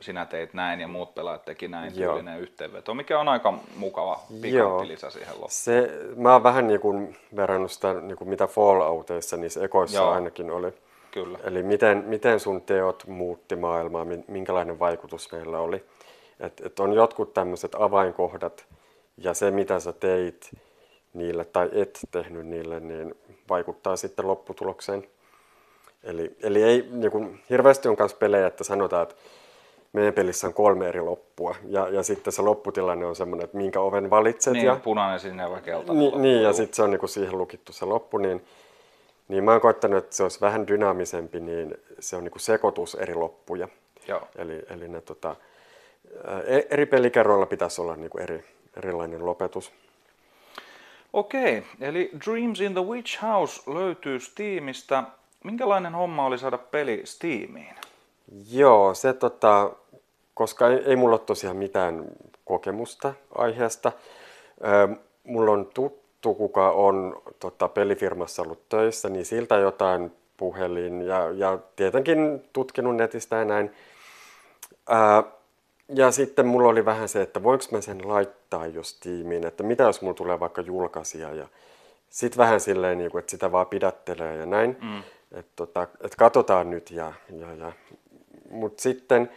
sinä teit näin ja muut pelaajat teki näin Joo. tyylinen yhteenveto, mikä on aika mukava pikantti lisä siihen loppuun. Se, mä oon vähän niin kuin verrannut sitä, niin kuin mitä Fallouteissa niissä ekoissa Joo. ainakin oli. Kyllä. Eli miten, miten sun teot muutti maailmaa, mi- minkälainen vaikutus neillä oli. Et, et on jotkut tämmöiset avainkohdat ja se mitä sä teit niille tai et tehnyt niille, niin vaikuttaa sitten lopputulokseen. Eli, eli ei, niin kuin, hirveästi on myös pelejä, että sanotaan, että meidän pelissä on kolme eri loppua ja, ja sitten se lopputilanne on semmoinen, että minkä oven valitset. Niin, ja, punainen, sinne vai keltainen. niin, niin, ja sitten se on niinku siihen lukittu se loppu, niin, niin mä oon koittanut, että se olisi vähän dynaamisempi, niin se on niinku sekoitus eri loppuja. Joo. Eli, eli ne, tota, e- eri pelikerroilla pitäisi olla niinku eri, erilainen lopetus. Okei, eli Dreams in the Witch House löytyy Steamista. Minkälainen homma oli saada peli Steamiin? Joo, se tota, koska ei, ei mulla ole tosiaan mitään kokemusta aiheesta. Mulla on tuttu, kuka on tota, pelifirmassa ollut töissä, niin siltä jotain puhelin ja, ja tietenkin tutkinut netistä ja näin. Ää, ja sitten mulla oli vähän se, että voiko mä sen laittaa jos tiimiin, että mitä jos mulla tulee vaikka julkaisija ja sitten vähän silleen, niin kuin, että sitä vaan pidättelee ja näin. Mm. Että tota, et katsotaan nyt ja, ja, ja. Mutta sitten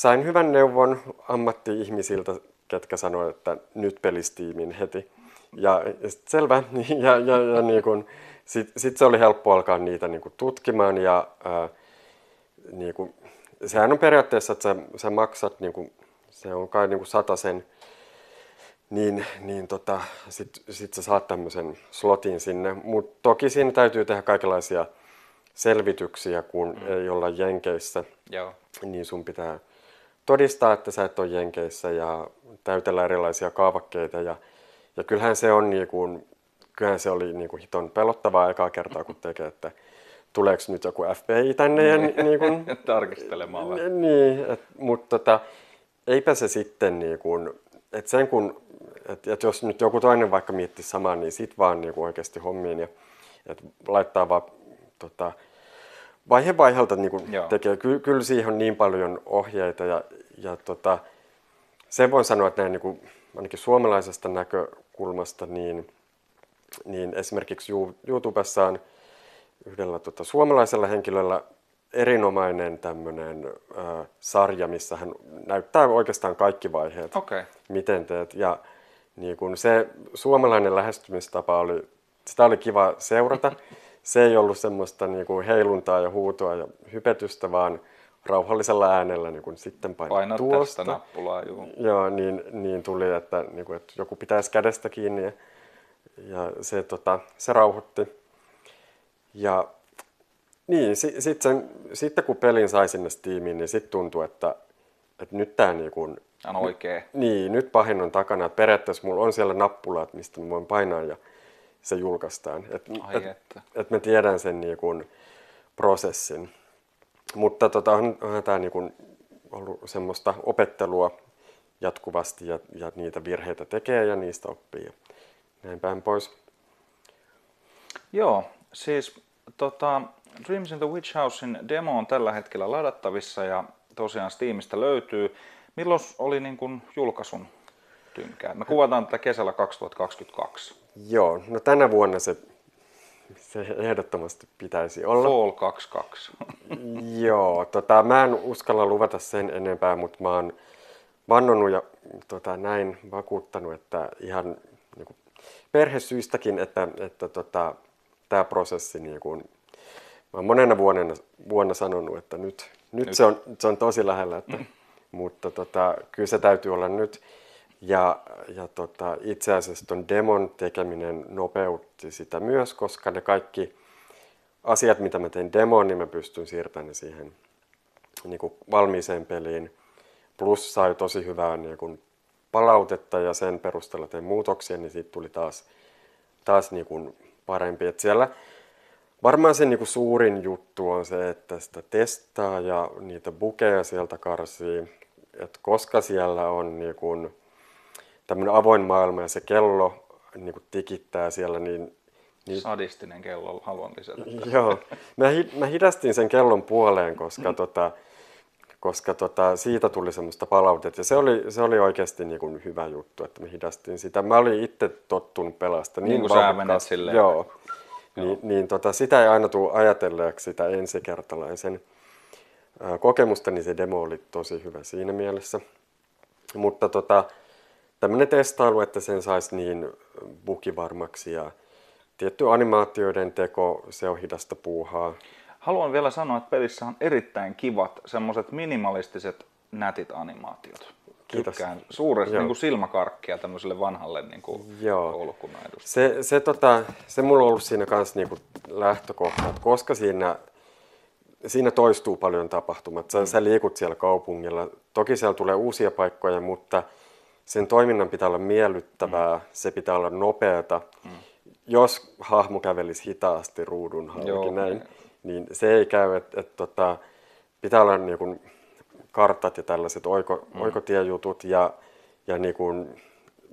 sain hyvän neuvon ammatti-ihmisiltä, ketkä sanoivat, että nyt pelistiimin heti. Ja, ja sit selvä, ja, ja, ja niin kun, sit, sit se oli helppo alkaa niitä niin kun tutkimaan ja ää, niin kun, sehän on periaatteessa, että sä, sä maksat, niin kun, se on kai niin sata sen, niin, niin tota, sit, sit sä saat tämmöisen slotin sinne. Mutta toki siinä täytyy tehdä kaikenlaisia selvityksiä, kun mm. ei olla Jenkeissä, Joo. niin sun pitää todistaa, että sä et ole Jenkeissä ja täytellä erilaisia kaavakkeita. Ja, ja kyllähän se on niin kuin, kyllähän se oli niin kuin hiton pelottavaa ekaa kertaa, kun tekee, että tuleeko nyt joku FBI tänne ja ni, niin kuin, Tarkistelemaan vähän. niin, et, mutta tota, eipä se sitten niin kuin, että sen kun, että et jos nyt joku toinen vaikka miettii samaa, niin sit vaan niin kuin oikeasti hommiin ja et laittaa vaan tota, vaihe vaiheelta niin kuin tekee. Ky, kyllä siihen on niin paljon ohjeita ja, ja tota, sen voin sanoa, että näin niin kuin, ainakin suomalaisesta näkökulmasta, niin, niin esimerkiksi YouTubessa on yhdellä tota, suomalaisella henkilöllä erinomainen tämmöinen äh, sarja, missä hän näyttää oikeastaan kaikki vaiheet, Okei. miten teet. Ja niin kun se suomalainen lähestymistapa oli, sitä oli kiva seurata. Se ei ollut semmoista niin kuin heiluntaa ja huutoa ja hypetystä, vaan rauhallisella äänellä niin kun sitten painaa Paina tuosta. tästä nappulaa, juu. Joo, niin, niin tuli, että, niin kuin, että joku pitäisi kädestä kiinni ja, ja se, tota, se rauhoitti. Ja niin, si, sit sen, sitten kun pelin sai sinne Steamiin, niin sitten tuntui, että, että nyt tämä niin kuin, On oikee. niin, nyt pahin on takana. Että periaatteessa mulla on siellä nappulaat, mistä mä voin painaa ja se julkaistaan. Et, Ai et, että. et mä tiedän sen niin kuin, prosessin. Mutta tota, on, onhan tämä niin ollut semmoista opettelua jatkuvasti ja, ja niitä virheitä tekee ja niistä oppii ja näin päin pois. Joo, siis tota, Dreams in the Witch Housein demo on tällä hetkellä ladattavissa ja tosiaan Steamista löytyy. Milloin oli niin kuin julkaisun tynkää? Me kuvataan tätä kesällä 2022. Joo, no tänä vuonna se se ehdottomasti pitäisi olla. Fall 22. Joo, tota, mä en uskalla luvata sen enempää, mutta mä oon vannonut ja tota, näin vakuuttanut, että ihan niin kuin, perhesyistäkin, että, että tota, tämä prosessi, niin kuin, mä oon monena vuonna, vuonna sanonut, että nyt, nyt, nyt. Se, on, se on tosi lähellä, että, mm. mutta tota, kyllä se täytyy olla nyt. Ja, ja tota, itse asiassa tuon demon tekeminen nopeutti sitä myös, koska ne kaikki asiat, mitä mä tein demoon, niin mä pystyn siirtämään ne siihen niin kuin valmiiseen peliin. Plus sai tosi hyvää niin kuin palautetta ja sen perusteella tein muutoksia, niin siitä tuli taas, taas niin kuin parempi. Et siellä varmaan se niin kuin suurin juttu on se, että sitä testaa ja niitä bukeja sieltä karsii. Et koska siellä on niin kuin tämmöinen avoin maailma ja se kello niin kuin tikittää siellä, niin niin, Sadistinen kello, haluan lisätä. Joo, mä, hi, mä hidastin sen kellon puoleen, koska, tota, koska tota, siitä tuli semmoista palautetta. Ja se oli, se oli oikeasti niin kuin hyvä juttu, että me hidastin sitä. Mä olin itse tottunut pelasta niin, niin kuin sä menet silleen. Joo. Joo. Niin, niin tota, sitä ei aina tule ajatelleeksi sitä ensikertalaisen kokemusta, niin se demo oli tosi hyvä siinä mielessä. Mutta tota, tämmöinen testailu, että sen saisi niin bukivarmaksi ja tietty animaatioiden teko, se on hidasta puuhaa. Haluan vielä sanoa, että pelissä on erittäin kivat semmoiset minimalistiset nätit animaatiot. Kiitos. Tykkään suuresti niin kuin silmäkarkkia tämmöiselle vanhalle niin kuin Joo. Se, se, tota, se mulla on ollut siinä kanssa niin kuin lähtökohta, että koska siinä, siinä toistuu paljon tapahtumat. Sä, mm. sä liikut siellä kaupungilla. Toki siellä tulee uusia paikkoja, mutta sen toiminnan pitää olla miellyttävää, mm. se pitää olla nopeata. Mm jos hahmo kävelisi hitaasti ruudun halki näin, niin se ei käy, että et, tota, pitää olla niin kuin, kartat ja tällaiset oiko, mm. oikotiejutut ja, ja niin kuin,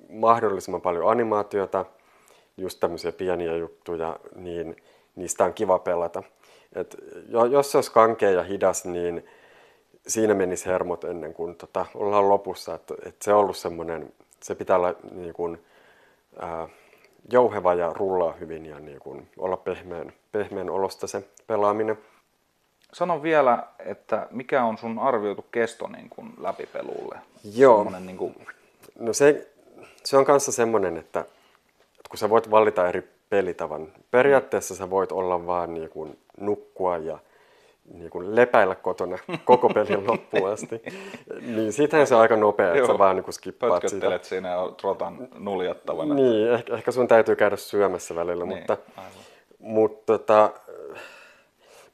mahdollisimman paljon animaatiota, just tämmöisiä pieniä juttuja, niin niistä on kiva pelata. Et, jos se olisi kankea ja hidas, niin siinä menisi hermot ennen kuin tota, ollaan lopussa. Et, et se on ollut semmoinen, se pitää olla niin kuin, ää, jouheva ja rullaa hyvin ja niin kuin olla pehmeän, pehmeän olosta se pelaaminen. Sano vielä, että mikä on sun arvioitu kesto niin kuin läpipelulle? Joo. niin kuin... No se, se on kanssa semmoinen, että, että kun sä voit valita eri pelitavan, periaatteessa sä voit olla vaan niin kuin nukkua ja niin kuin lepäillä kotona koko pelin loppuun asti. niin siitähän se on aika nopea, että sä vaan niin skippaat sitä. siinä ja rotan nuljattavana. Niin, ehkä, ehkä sun täytyy käydä syömässä välillä, niin, mutta, mutta tota,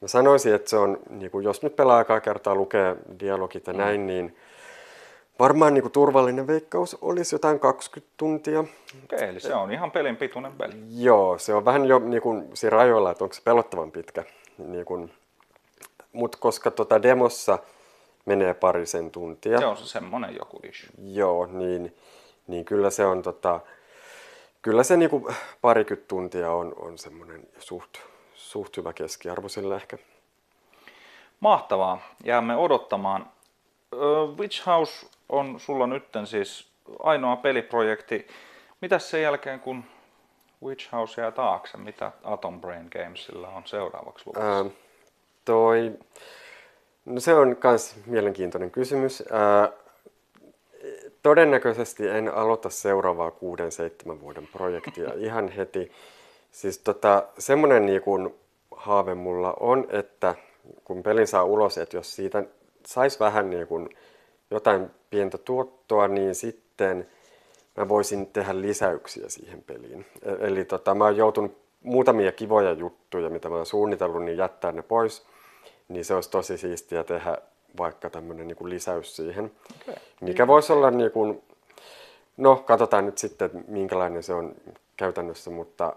mä sanoisin, että se on, niin kuin, jos nyt pelaa aikaa kertaa lukee dialogit ja mm. näin, niin varmaan niin kuin, turvallinen veikkaus olisi jotain 20 tuntia. Okei, eli se on ihan pelin pituinen peli. Joo, se on vähän jo niin kuin, siinä rajoilla, että onko se pelottavan pitkä. Niin kuin, mutta koska tota demossa menee parisen tuntia. Se on se semmoinen joku ish. Joo, niin, niin kyllä se on tota, kyllä se niinku parikymmentä tuntia on, on semmoinen suht, suht hyvä keskiarvo sillä ehkä. Mahtavaa. Jäämme odottamaan. Witch House on sulla nytten siis ainoa peliprojekti. Mitäs sen jälkeen, kun Witch House jää taakse, mitä Atom Brain Gamesilla on seuraavaksi luvassa? Ähm, Toi, no se on myös mielenkiintoinen kysymys. Ää, todennäköisesti en aloita seuraavaa kuuden, seitsemän vuoden projektia ihan heti. Siis tota, semmoinen niin haave mulla on, että kun pelin saa ulos, että jos siitä saisi vähän niin kuin jotain pientä tuottoa, niin sitten mä voisin tehdä lisäyksiä siihen peliin. E-, eli tota, mä oon joutunut muutamia kivoja juttuja, mitä mä oon suunnitellut, niin jättää ne pois niin se olisi tosi siistiä tehdä vaikka tämmöinen niin lisäys siihen, okay. mikä voisi olla niin kuin, no katsotaan nyt sitten, minkälainen se on käytännössä, mutta,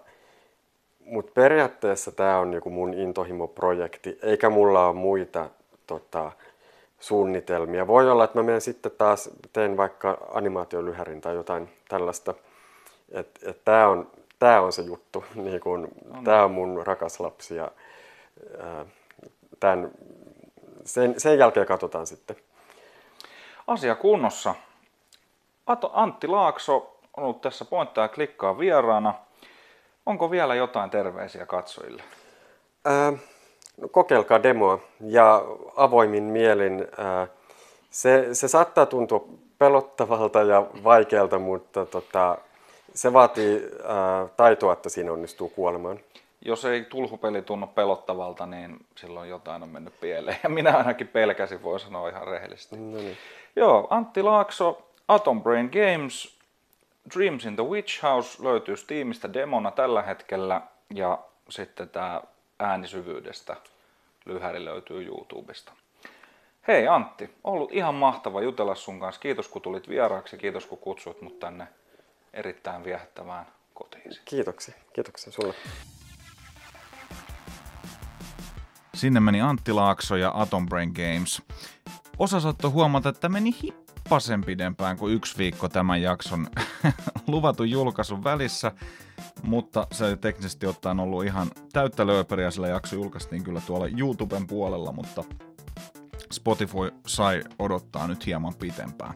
mutta periaatteessa tämä on niin kuin mun intohimo-projekti, eikä mulla ole muita tota, suunnitelmia. Voi olla, että mä menen sitten taas, teen vaikka animaatiolyhärin tai jotain tällaista. Että et tämä on, tää on se juttu, niin kun, no niin. tämä on mun rakas lapsi ja ää, tämän, sen, sen jälkeen katsotaan sitten. Asia kunnossa. Antti Laakso on ollut tässä pointtaa klikkaa vieraana. Onko vielä jotain terveisiä katsojille? Ää, no, kokeilkaa demoa ja avoimin mielin. Ää, se, se saattaa tuntua pelottavalta ja vaikealta, mutta tota, se vaatii ää, taitoa, että siinä onnistuu kuolemaan. Jos ei tulhupeli tunnu pelottavalta, niin silloin jotain on mennyt pieleen. Ja minä ainakin pelkäsin, voi sanoa ihan rehellisesti. No niin. Joo, Antti Laakso, Atom Brain Games, Dreams in the Witch House löytyy Steamista demona tällä hetkellä. Ja sitten tämä äänisyvyydestä lyhäri löytyy YouTubesta. Hei Antti, ollut ihan mahtava jutella sun kanssa. Kiitos kun tulit vieraaksi, kiitos kun kutsuit mut tänne erittäin viehättävään kotiisi. Kiitoksia. Kiitoksia sulle. Sinne meni Antti Laakso ja Atom Brain Games. Osa saattoi huomata, että meni hippasen pidempään kuin yksi viikko tämän jakson luvatun julkaisun välissä, mutta se teknisesti ottaen ollut ihan täyttä lööperiä, sillä jakso julkaistiin kyllä tuolla YouTuben puolella, mutta Spotify sai odottaa nyt hieman pitempään.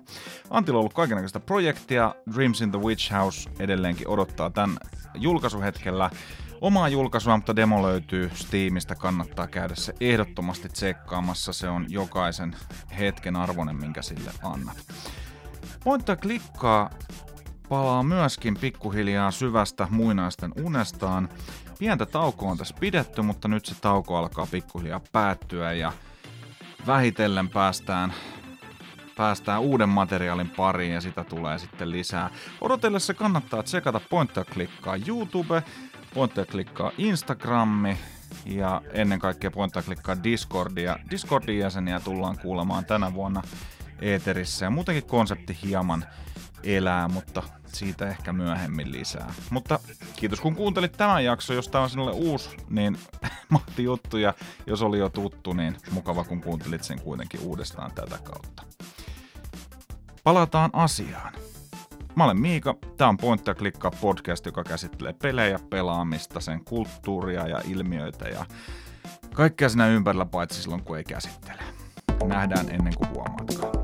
Antilla on ollut kaikenlaista projektia, Dreams in the Witch House edelleenkin odottaa tämän julkaisuhetkellä omaa julkaisua, mutta demo löytyy Steamista, kannattaa käydä se ehdottomasti tsekkaamassa, se on jokaisen hetken arvoinen, minkä sille annat. Pointtaa klikkaa palaa myöskin pikkuhiljaa syvästä muinaisten unestaan. Pientä taukoa on tässä pidetty, mutta nyt se tauko alkaa pikkuhiljaa päättyä ja vähitellen päästään päästään uuden materiaalin pariin ja sitä tulee sitten lisää. Odotellessa kannattaa tsekata Pointtia klikkaa YouTube, Pointtia klikkaa Instagrammi ja ennen kaikkea Pointtia klikkaa Discordia. Discordin jäseniä tullaan kuulemaan tänä vuonna Eeterissä ja muutenkin konsepti hieman elää, mutta siitä ehkä myöhemmin lisää. Mutta kiitos kun kuuntelit tämän jakson. Jos tämä on sinulle uusi, niin mahti juttu. Ja jos oli jo tuttu, niin mukava kun kuuntelit sen kuitenkin uudestaan tätä kautta. Palataan asiaan. Mä olen Miika, tää on Pointta klikkaa podcast, joka käsittelee pelejä, pelaamista, sen kulttuuria ja ilmiöitä ja kaikkea siinä ympärillä paitsi silloin kun ei käsittele. Nähdään ennen kuin huomaatkaan.